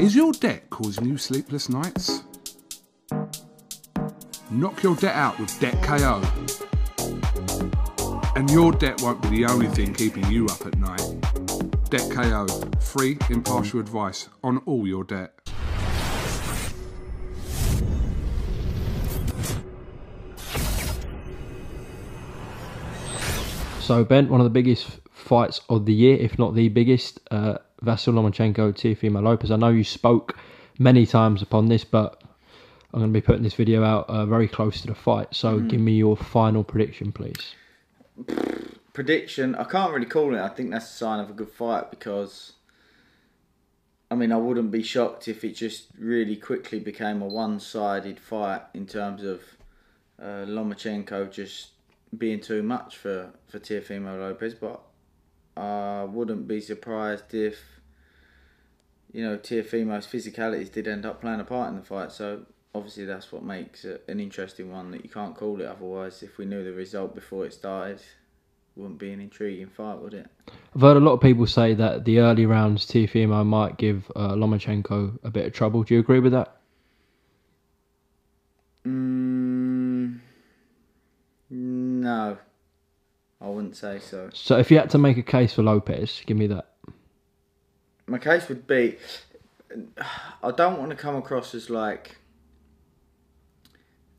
Is your debt causing you sleepless nights? Knock your debt out with Debt KO. And your debt won't be the only thing keeping you up at night. Debt KO, free, impartial advice on all your debt. So, Ben, one of the biggest fights of the year, if not the biggest, uh, Vasyl Lomachenko, Teofimo Lopez. I know you spoke many times upon this, but I'm going to be putting this video out uh, very close to the fight. So, give me your final prediction, please. prediction. I can't really call it. I think that's a sign of a good fight because, I mean, I wouldn't be shocked if it just really quickly became a one-sided fight in terms of uh, Lomachenko just being too much for for Teofimo Lopez. But I wouldn't be surprised if you know Teofimo's physicalities did end up playing a part in the fight. So obviously that's what makes it an interesting one that you can't call it otherwise. If we knew the result before it started wouldn't be an intriguing fight, would it? I've heard a lot of people say that the early rounds, Teofimo might give uh, Lomachenko a bit of trouble. Do you agree with that? Mm, no, I wouldn't say so. So, if you had to make a case for Lopez, give me that. My case would be I don't want to come across as like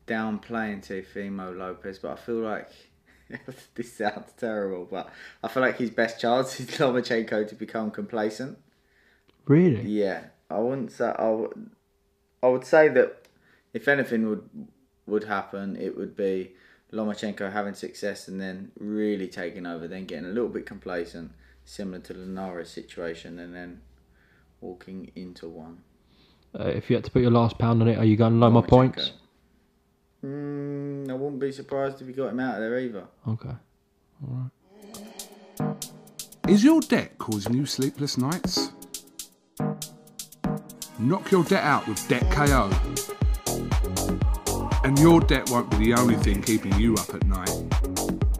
downplaying Teofimo Lopez, but I feel like this sounds terrible, but I feel like his best chance is Lomachenko to become complacent. Really? Yeah, I wouldn't say I would. I would say that if anything would would happen, it would be Lomachenko having success and then really taking over, then getting a little bit complacent, similar to the Norris situation, and then walking into one. Uh, if you had to put your last pound on it, are you going to Loma Lomachenko. points? Mm, I wouldn't be surprised if you got him out of there either. Okay. Is your debt causing you sleepless nights? Knock your debt out with Debt KO. And your debt won't be the only thing keeping you up at night.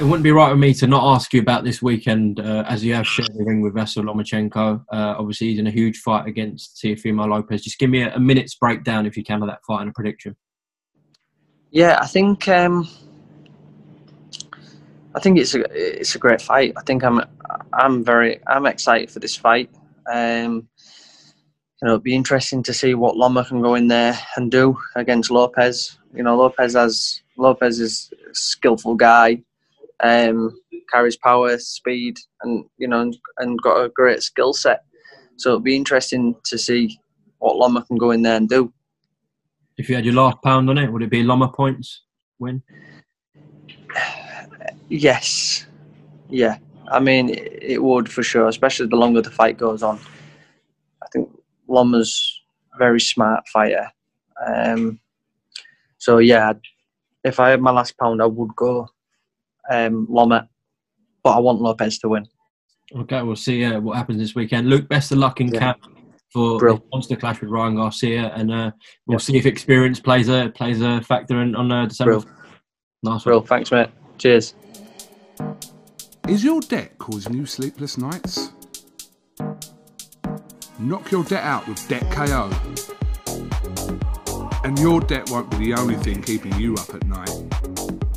It wouldn't be right with me to not ask you about this weekend, uh, as you have shared the ring with Vasyl Lomachenko. Uh, obviously, he's in a huge fight against Teofimo Lopez. Just give me a, a minute's breakdown, if you can, of that fight and a prediction. Yeah, I think um, I think it's a it's a great fight. I think I'm I'm very I'm excited for this fight. Um, you know, it'd be interesting to see what Loma can go in there and do against Lopez. You know, Lopez has Lopez is a skillful guy, um, carries power, speed, and you know, and, and got a great skill set. So it'd be interesting to see what Loma can go in there and do. If you had your last pound on it, would it be Loma points win? Yes, yeah. I mean, it, it would for sure, especially the longer the fight goes on. I think Loma's a very smart fighter. Um, so yeah, if I had my last pound, I would go um, Loma, but I want Lopez to win. Okay, we'll see uh, what happens this weekend. Luke, best of luck in Yeah. camp for Brill. the monster clash with Ryan Garcia, and uh, we'll Yeah. see if experience plays a plays a factor in, on uh, December. Brill. Nice one. Real, thanks, mate. Cheers. Is your debt causing you sleepless nights? Knock your debt out with Debt KO. And your debt won't be the only thing keeping you up at night.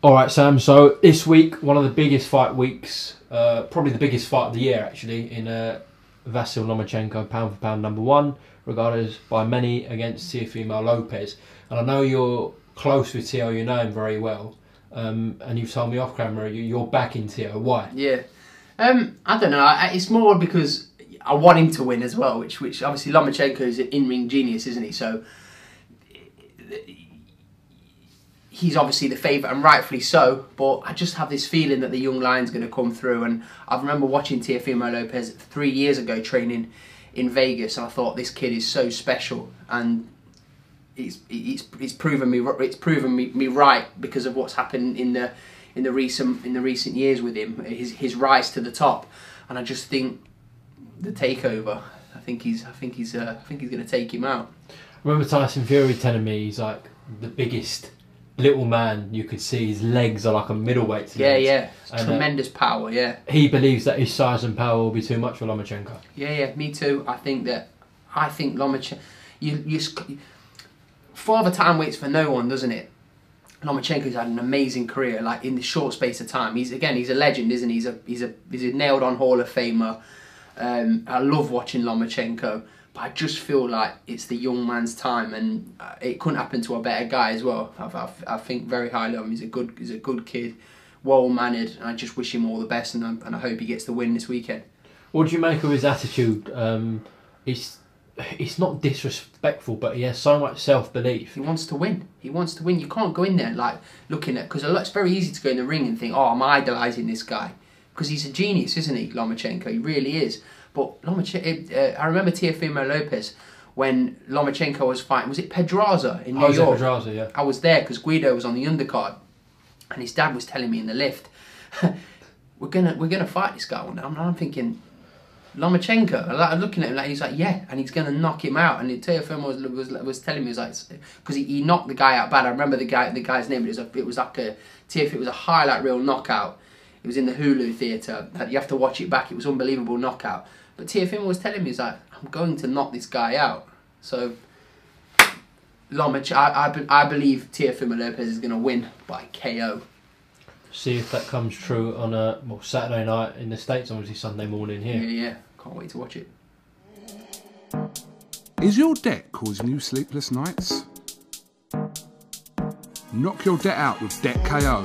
All right, Sam. So this week, one of the biggest fight weeks, uh, probably the biggest fight of the year, actually, in uh, Vasyl Lomachenko, pound for pound number one, regarded by many against Teofimo Lopez. And I know you're close with Teo, you know him very well. Um, and you've told me off camera you, you're backing Teo. Why? Yeah. Um, I don't know. It's more because I want him to win as well, which which obviously Lomachenko is an in-ring genius, isn't he? So he's obviously the favourite and rightfully so. But I just have this feeling that the young lion's going to come through. And I remember watching Teofimo Lopez three years ago training in Vegas, and I thought this kid is so special and. It's, it's, it's proven me it's proven me, me right because of what's happened in the in the recent in the recent years with him his his rise to the top and I just think the takeover I think he's I think he's uh, I think he's going to take him out I remember Tyson Fury telling me he's like the biggest little man you could see. His legs are like a middleweight. yeah yeah And, uh, tremendous power yeah He believes that his size and power will be too much for Lomachenko. Yeah, yeah, me too. I think that I think Lomachenko. You, you, Father Time waits for no one, doesn't it? Lomachenko's had an amazing career, like in the short space of time. He's again, he's a legend, isn't he? He's a he's a he's a nailed on Hall of Famer. Um, I love watching Lomachenko, but I just feel like it's the young man's time, and uh, it couldn't happen to a better guy as well. I, I, I think very highly of him. He's a good he's a good kid, well mannered, and I just wish him all the best, and I, and I hope he gets the win this weekend. What do you make of his attitude? Um, it's it's not disrespectful, but he has so much self belief. He wants to win. He wants to win. You can't go in there like looking at because it's very easy to go in the ring and think, "Oh, I'm idolizing this guy," because he's a genius, isn't he, Lomachenko? He really is. But Lomachenko, uh, I remember Teofimo Lopez when Lomachenko was fighting. Was it Pedraza in New Jose York? Pedraza, yeah. I was there because Guido was on the undercard, and his dad was telling me in the lift, "We're gonna we're gonna fight this guy one day." I'm, I'm thinking. Lomachenko, like, I'm looking at him like he's like yeah, and he's gonna knock him out. And Teofimo was, was was telling me was like because he, he knocked the guy out bad. I remember the guy the guy's name. It was a, it was like a Teofimo. It was a highlight reel knockout. It was in the Hulu theater. That You have to watch it back. It was unbelievable knockout. But Teofimo was telling me he's like I'm going to knock this guy out. So Lomach, I, I, I believe Teofimo Lopez is gonna win by KO. See if that comes true on a well Saturday night in the states, obviously Sunday morning here. Yeah, yeah. Can't wait to watch it. Is your debt causing you sleepless nights? Knock your debt out with Debt KO.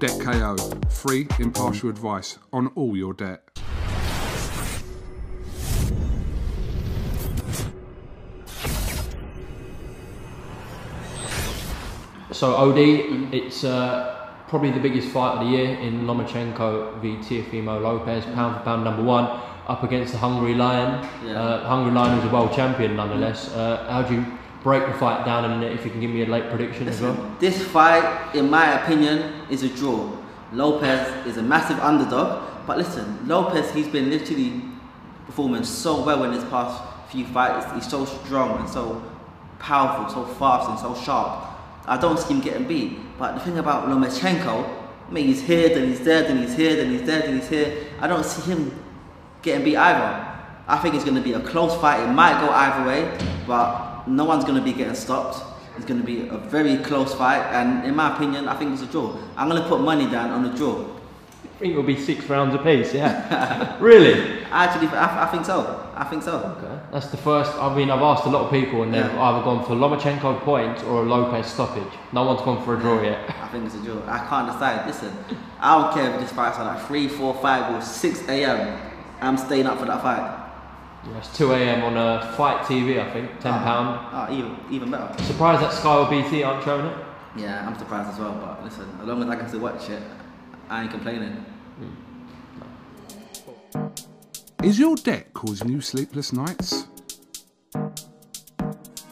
Debt KO, free, impartial advice on all your debt. So OD, it's uh, probably the biggest fight of the year in Lomachenko v Teofimo Lopez, pound for pound number one, up against the Hungry Lion. Yeah. Uh, Hungry Lion is a world champion nonetheless. Uh, how do you break the fight down and if you can give me a late prediction as well? This fight, in my opinion, is a draw. Lopez is a massive underdog, but listen, Lopez, he's been literally performing so well in his past few fights. He's so strong and so powerful, so fast and so sharp. I don't see him getting beat. But the thing about Lomachenko, I mean, he's here, then he's there, then he's here, then he's there, then he's here. I don't see him getting beat either. I think it's going to be a close fight. It might go either way, but no one's going to be getting stopped. It's going to be a very close fight, and in my opinion, I think it's a draw. I'm going to put money down on the draw. I think it'll be six rounds apiece, yeah. really? Actually, I, I think so. I think so. Okay. That's the first. I mean, I've asked a lot of people, and they've Yeah. either gone for Lomachenko points or a Lopez stoppage. No one's gone for a draw yet. I think it's a draw. I can't decide. Listen, I don't care if this fight's at like 3, 4, 5, or 6 a.m. I'm staying up for that fight. Yeah, it's 2 a.m. on a FITE TV, I think, ten ah, pound. Oh, even, even better. Surprised that Sky or BT aren't showing it. Yeah, I'm surprised as well, but listen, as long as I can still watch it, I ain't complaining. Hmm. Is your debt causing you sleepless nights?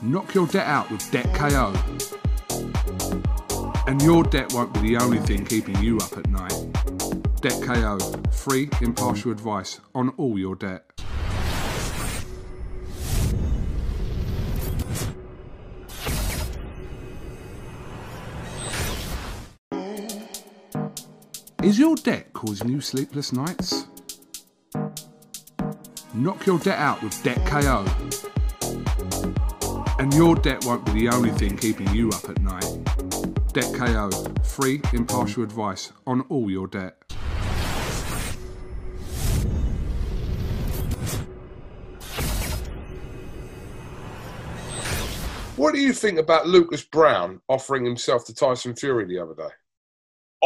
Knock your debt out with Debt KO. And your debt won't be the only thing keeping you up at night. Debt KO, free, impartial advice on all your debt. Is your debt causing you sleepless nights? Knock your debt out with Debt KO. And your debt won't be the only thing keeping you up at night. Debt KO, free, impartial advice on all your debt. What do you think about Lucas Browne offering himself to Tyson Fury the other day?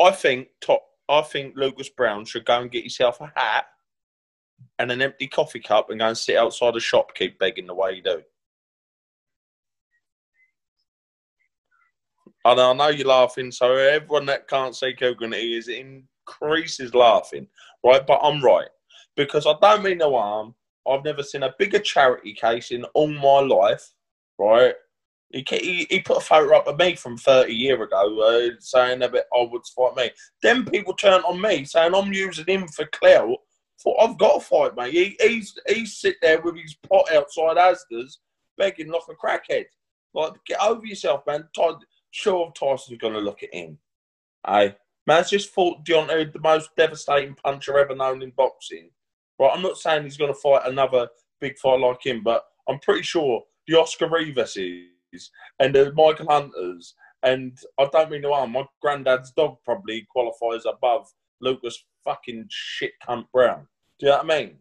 I think top. I think Lucas Browne should go and get himself a hat and an empty coffee cup and go and sit outside a shop, keep begging the way you do. And I know you're laughing, so everyone that can't see Kilgren is increases laughing, right? But I'm right because I don't mean no harm. I've never seen a bigger charity case in all my life, right? He, he, he put a photo up of me from 30 year ago uh, saying that I would fight me. Then people turned on me saying I'm using him for clout. Thought I've got to fight, mate. He, he's he's sit there with his pot outside Asda's begging like a crackhead. Like, get over yourself, man. Ty, sure, Tyson's going to look at him. Hey, man's just fought Deontay, the most devastating puncher ever known in boxing. Right, I'm not saying he's going to fight another big fight like him, but I'm pretty sure the Oscar Riveses and uh, the Michael Hunters, and I don't mean to harm. My granddad's dog probably qualifies above Lucas fucking shit cunt Browne. Do you know what I mean?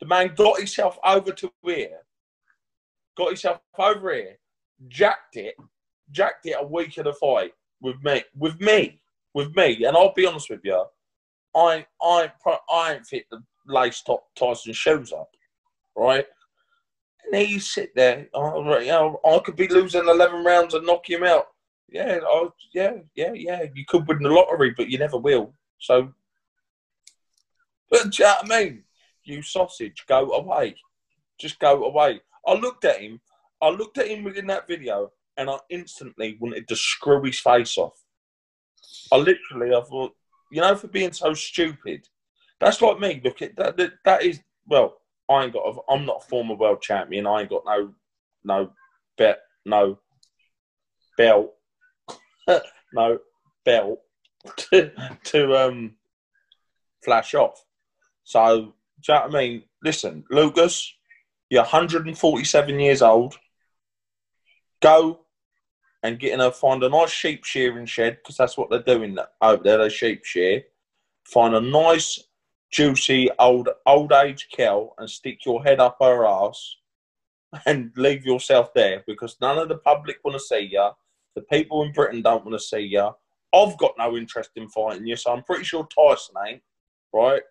The man got himself over to here, got himself over here, jacked it, jacked it a week of the fight with me, with me, with me. And I'll be honest with you, I, I, I ain't fit the lace top Tyson shoes up, right? And he sit there, oh, you know, I could be losing 11 rounds and knock him out. Yeah, oh, yeah, yeah, yeah. You could win the lottery, but you never will. So, but do you know what I mean? You sausage, go away. Just go away. I looked at him. I looked at him within that video, and I instantly wanted to screw his face off. I literally, I thought, you know, for being so stupid. That's like me. Look at that. That, that is well. I ain't got. A, I'm not a former world champion. I ain't got no, no bet, no belt, no belt to, to um flash off. So, do you know what I mean? Listen, Lucas, you're 147 years old. Go and get in a find a nice sheep shearing shed because that's what they're doing over there. They sheep shear. Find a nice juicy old old age cow and stick your head up her ass and leave yourself there because none of the public want to see you. The people in Britain don't want to see you. I've got no interest in fighting you, so I'm pretty sure Tyson ain't. Right?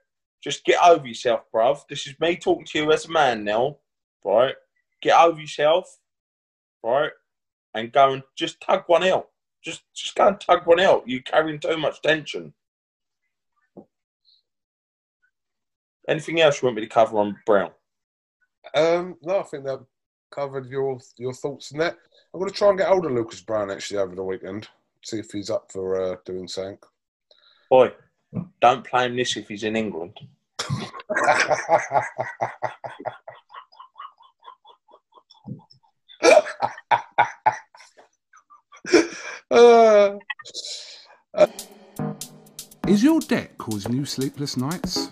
Just get over yourself, bruv. This is me talking to you as a man now. Right? Get over yourself. Right? And go and just tug one out. Just just go and tug one out. You're carrying too much tension. Anything else you want me to cover on Browne? Um, no, I think that covered your your thoughts on that. I'm going to try and get hold of Lucas Browne actually over the weekend. See if he's up for uh, doing something. Boy, don't play him this if he's in England. uh, Is your debt causing you sleepless nights?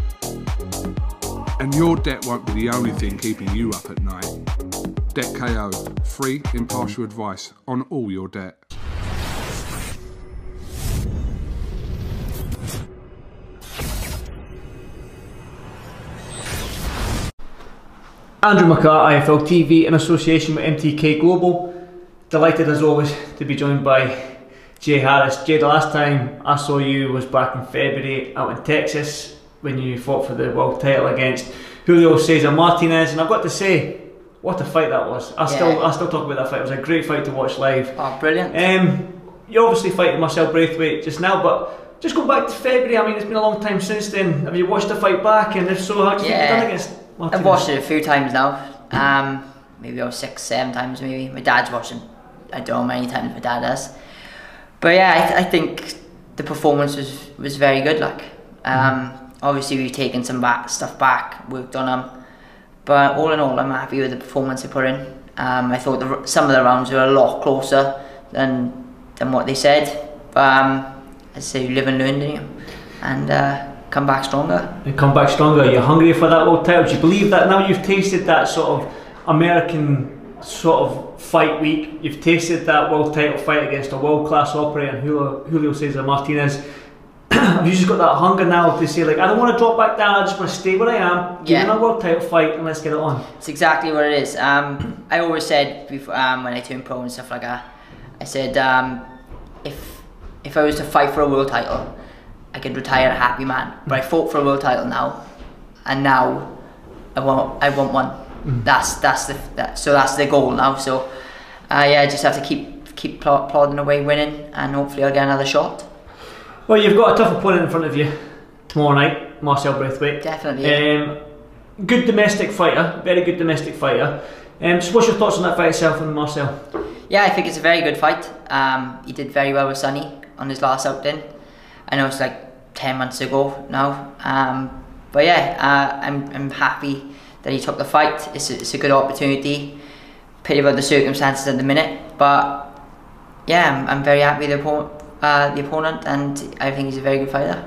And your debt won't be the only thing keeping you up at night. Debt KO, free, impartial advice on all your debt. Andrew McCart, IFL TV, in association with MTK Global. Delighted as always to be joined by Jay Harris. Jay, the last time I saw you was back in February out in Texas when you fought for the world title against Julio Cesar Martinez, and I've got to say, what a fight that was! I still, I still talk about that fight. It was a great fight to watch live. Oh, brilliant. Um, you're obviously fighting Marcel Braithwaite just now, but just go back to February. I mean, it's been a long time since then. Have you watched the fight back? And if so, how do you think you've done against Martinez? I've watched it a few times now. Um, maybe about six, seven times maybe. My dad's watching. I don't know how many times my dad does. But yeah, I, th- I think the performance was, was very good. Like, um, obviously we've taken some back stuff back, worked on them. But all in all, I'm happy with the performance they put in. Um, I thought the, some of the rounds were a lot closer than than what they said. But um, I say you live and learn, don't you? And uh, come back stronger. and come back stronger. You're hungry for that world title. Do you believe that now you've tasted that sort of American sort of fight week? You've tasted that world title fight against a world class operator, Julio, Julio Cesar Martinez. Have you just got that hunger now to say like I don't want to drop back down. I just want to stay where I am. Give Yeah. me a world title fight and let's get it on. It's exactly what it is. Um, I always said before, um, when I turned pro and stuff like that, I said um, if if I was to fight for a world title, I could retire a happy man. But I fought for a world title now, and now I want I want one. That's that's the that, so that's the goal now. So uh, yeah, I just have to keep keep plod- plodding away, winning, and hopefully I'll get another shot. Well, you've got a tough opponent in front of you tomorrow night, Marcel Braithwaite. Definitely. Um, good domestic fighter, very good domestic fighter. Um, so what's your thoughts on that fight itself and Marcel? Yeah, I think it's a very good fight. Um, he did very well with Sunny on his last outing. I know it's like 10 months ago now. Um, but yeah, uh, I'm, I'm happy that he took the fight. It's a, it's a good opportunity. Pity about the circumstances at the minute. But yeah, I'm, I'm very happy with the, oppo- uh, the opponent and I think he's a very good fighter.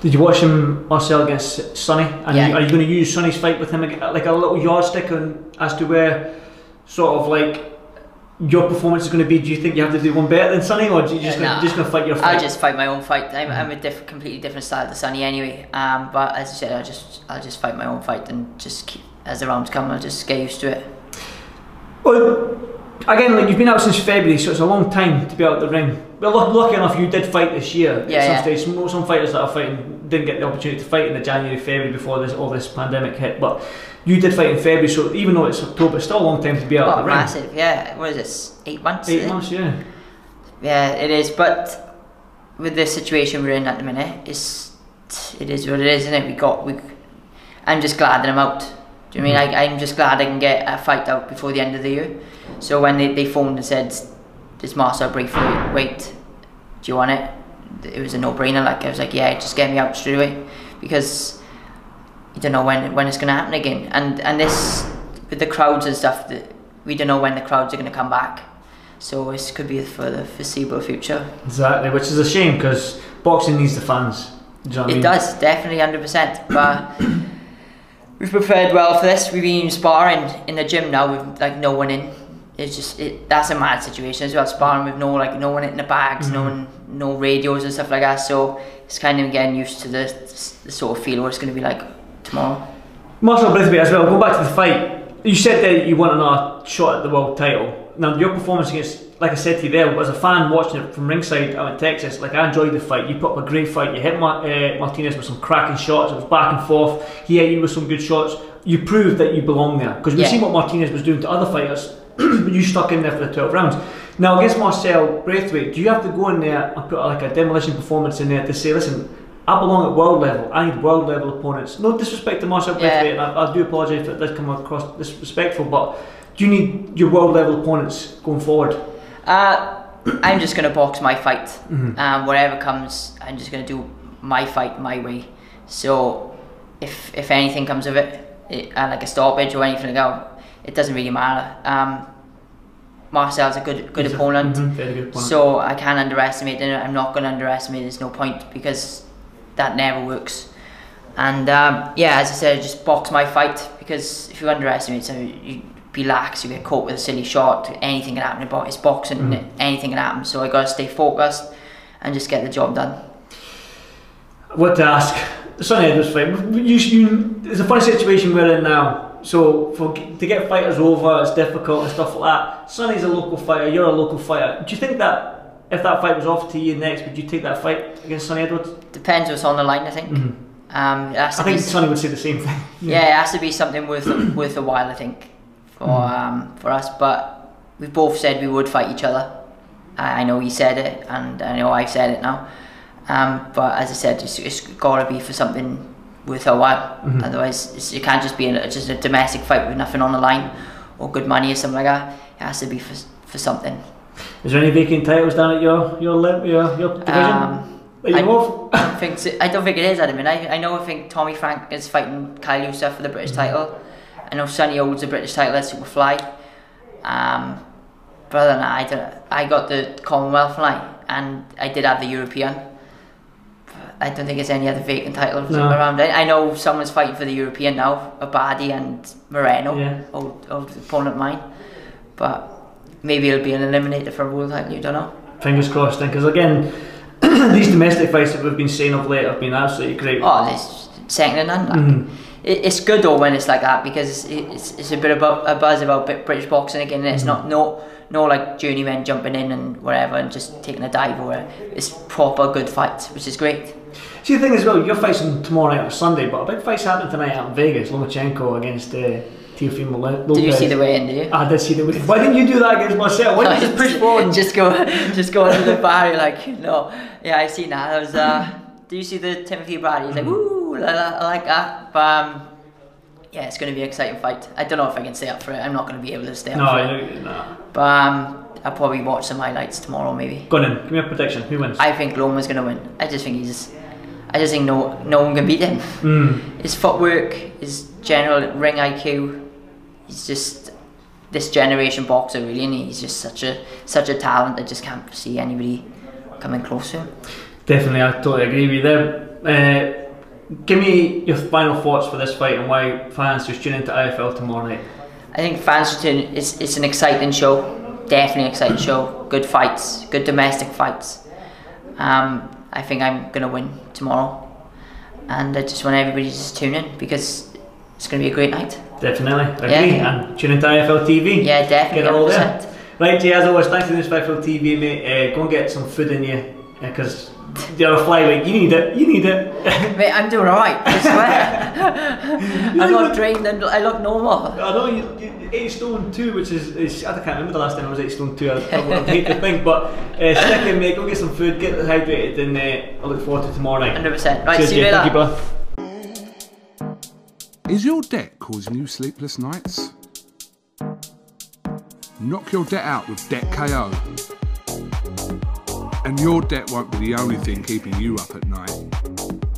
Did you watch him Marcel against Sunny? And Yeah. are you going to use Sunny's fight with him like a little yardstick on as to where sort of like your performance is going to be? Do you think you have to do one better than Sunny, or are you just nah. just going to fight your fight? I'll just fight my own fight. I'm, I'm a diff- completely different style to Sunny anyway. Um, but as I said, I'll just I'll just fight my own fight and just keep as the rounds come. I'll just get used to it. Well, again, like you've been out since February, so it's a long time to be out of the ring. But luck lucky enough, you did fight this year. Yeah, at some yeah. stage, some, some fighters that are fighting didn't get the opportunity to fight in the January, February before this all this pandemic hit. But you did fight in February, so even though it's October, it's still a long time to be out of the ring. massive! Yeah, what is this? Eight months. Eight months, yeah. Yeah, it is. But with the situation we're in at the minute, it's it is what it is, isn't it? We got we. I'm just glad that I'm out. Do you know what I mean? Mm-hmm. I, I'm just glad I can get a fight out before the end of the year. So when they, they phoned and said, "This Marcel briefly, wait, do you want it?" It was a no-brainer. Like I was like, "Yeah, just get me out straight away," because you don't know when when it's gonna happen again. And and this with the crowds and stuff, that we don't know when the crowds are gonna come back. So this could be for the foreseeable future. Exactly, which is a shame because boxing needs the fans. Do you know what I It mean? does, definitely, 100%. But we've prepared well for this. We've been sparring in the gym now with like no one in. It's just, it, that's a mad situation as well. Sparring with no like no one in the bags, no mm-hmm. one, no radios and stuff like that. So it's kind of getting used to the, the sort of feel what it's going to be like tomorrow. Marcel Braithwaite as well. Go back to the fight. You said that you want another shot at the world title. Now your performance against, like I said to you there, as a fan watching it from ringside out in Texas, like I enjoyed the fight. You put up a great fight. You hit uh, Martinez with some cracking shots. It was back and forth. He hit you with some good shots. You proved that you belong there because we've Yeah. seen what Martinez was doing to other fighters, but you stuck in there for the twelve rounds. Now against Marcel Braithwaite, do you have to go in there and put like a demolition performance in there to say, listen? I belong at world level. I need world level opponents. No disrespect to Marcel Yeah. Braithwaite, and I, I do apologise if it does come across disrespectful, but do you need your world level opponents going forward? Uh, I'm just gonna box my fight. Mhm. Um, whatever comes, I'm just gonna do my fight my way. So, if if anything comes of it, it uh, like a stoppage or anything like that, it doesn't really matter. Um, Marcel's a good good He's a- opponent, mhm, very good so I can't underestimate it. I'm not gonna underestimate. There's no point because that never works. And um, yeah, as I said, just box my fight because if you underestimate, so you lax, you get caught with a silly shot, anything can happen. in It's boxing, Mm. anything can happen. So I gotta stay focused and just get the job done. What to ask? Sunny Edwards fight. You, you, it's a funny situation we're in now. So for to get fighters over, it's difficult and stuff like that. Sunny's a local fighter. You're a local fighter. Do you think that if that fight was offered to you next, would you take that fight against Sunny Edwards? Depends what's on the line, I think. Um, has to I think Sunny would say the same thing. yeah, it has to be something worth worth a while, I think, for um, for us. But we both said we would fight each other. I, I know he said it, and I know I've said it now. Um, but as I said, it's, it's got to be for something worth a while. Otherwise, it's, it can't just be a, just a domestic fight with nothing on the line or good money or something like that. It has to be for for something. Is there any vacant titles down at your your lim- your, your division? Um, that you I know of? don't think so, I don't think it is at the minute. I, I know I think Tommy Frank is fighting Kyle Yousaf for the British title. I know Sunny holds the British title at Superfly. Um, but other than that, I, don't, I got the Commonwealth line and I did have the European. I don't think there's any other vacant titles No. around. I, I know someone's fighting for the European now, Abadi and Moreno, Yeah. old, old opponent of mine. But maybe it'll be an eliminator for a world title, you don't know. Fingers crossed, then, because again, these domestic fights that we've been seeing of late have been absolutely great. Oh, there's second to none. Like. Mhm. It, it's good though when it's like that because it, it's, it's a bit about a buzz about British boxing again. And it's not no no like journeymen jumping in and whatever and just taking a dive or. It's proper good fights, which is great. See the thing as well, you're fighting tomorrow night on Sunday, but a big fight's happening tonight out in Vegas. Lomachenko against uh, Teofimo Lopez. Did you see the way in? Did you? I did see the way. Why didn't you do that against myself? Why didn't you just push forward? just go, just go under the barrier like no. Yeah, I seen that. That was. Uh, do you see the Timothy Bradley? He's like, ooh, I, I like that. But um, yeah, it's going to be an exciting fight. I don't know if I can stay up for it. I'm not going to be able to stay up No, for it. you- no. But um, I'll probably watch some highlights tomorrow, maybe. Go on in. Give me a prediction. Who wins? I think Loma's gonna win. I just think he's. I just think no no one can beat him. Mm. His footwork, his general ring IQ, he's just this generation boxer really, and he's just such a such a talent. I just can't see anybody coming close to him. Definitely, I totally agree with you there. Uh, give me your final thoughts for this fight and why fans should tune into IFL tomorrow night. I think fans should tune. It's it's an exciting show, definitely exciting show. Good fights, good domestic fights. Um, I think I'm gonna win tomorrow, and I just want everybody to just tune in because it's gonna be a great night. Definitely, agree. Yeah. And tune into IFL TV. Yeah, definitely. Get it all there. 100%. Right, Jay, as always, thanks for this IFL TV, mate. Uh, go and get some food in you because you're a flyweight. You need it. You need it. Mate, I'm doing alright, I swear. I'm not drained and I look normal. I know you, you eight stone two, which is, is I can't remember the last time I was eight stone two. I, I, would hate to think, but uh, stick in, mate. Go get some food, get hydrated, and uh, I look forward to tomorrow night. 100%. Right, Cheers, see you Jay. later. Thank you, brother. Is your debt causing you sleepless nights? Knock your debt out with Debt KO. And your debt won't be the only thing keeping you up at night.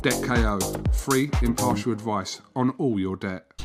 Debt KO, free, impartial advice on all your debt.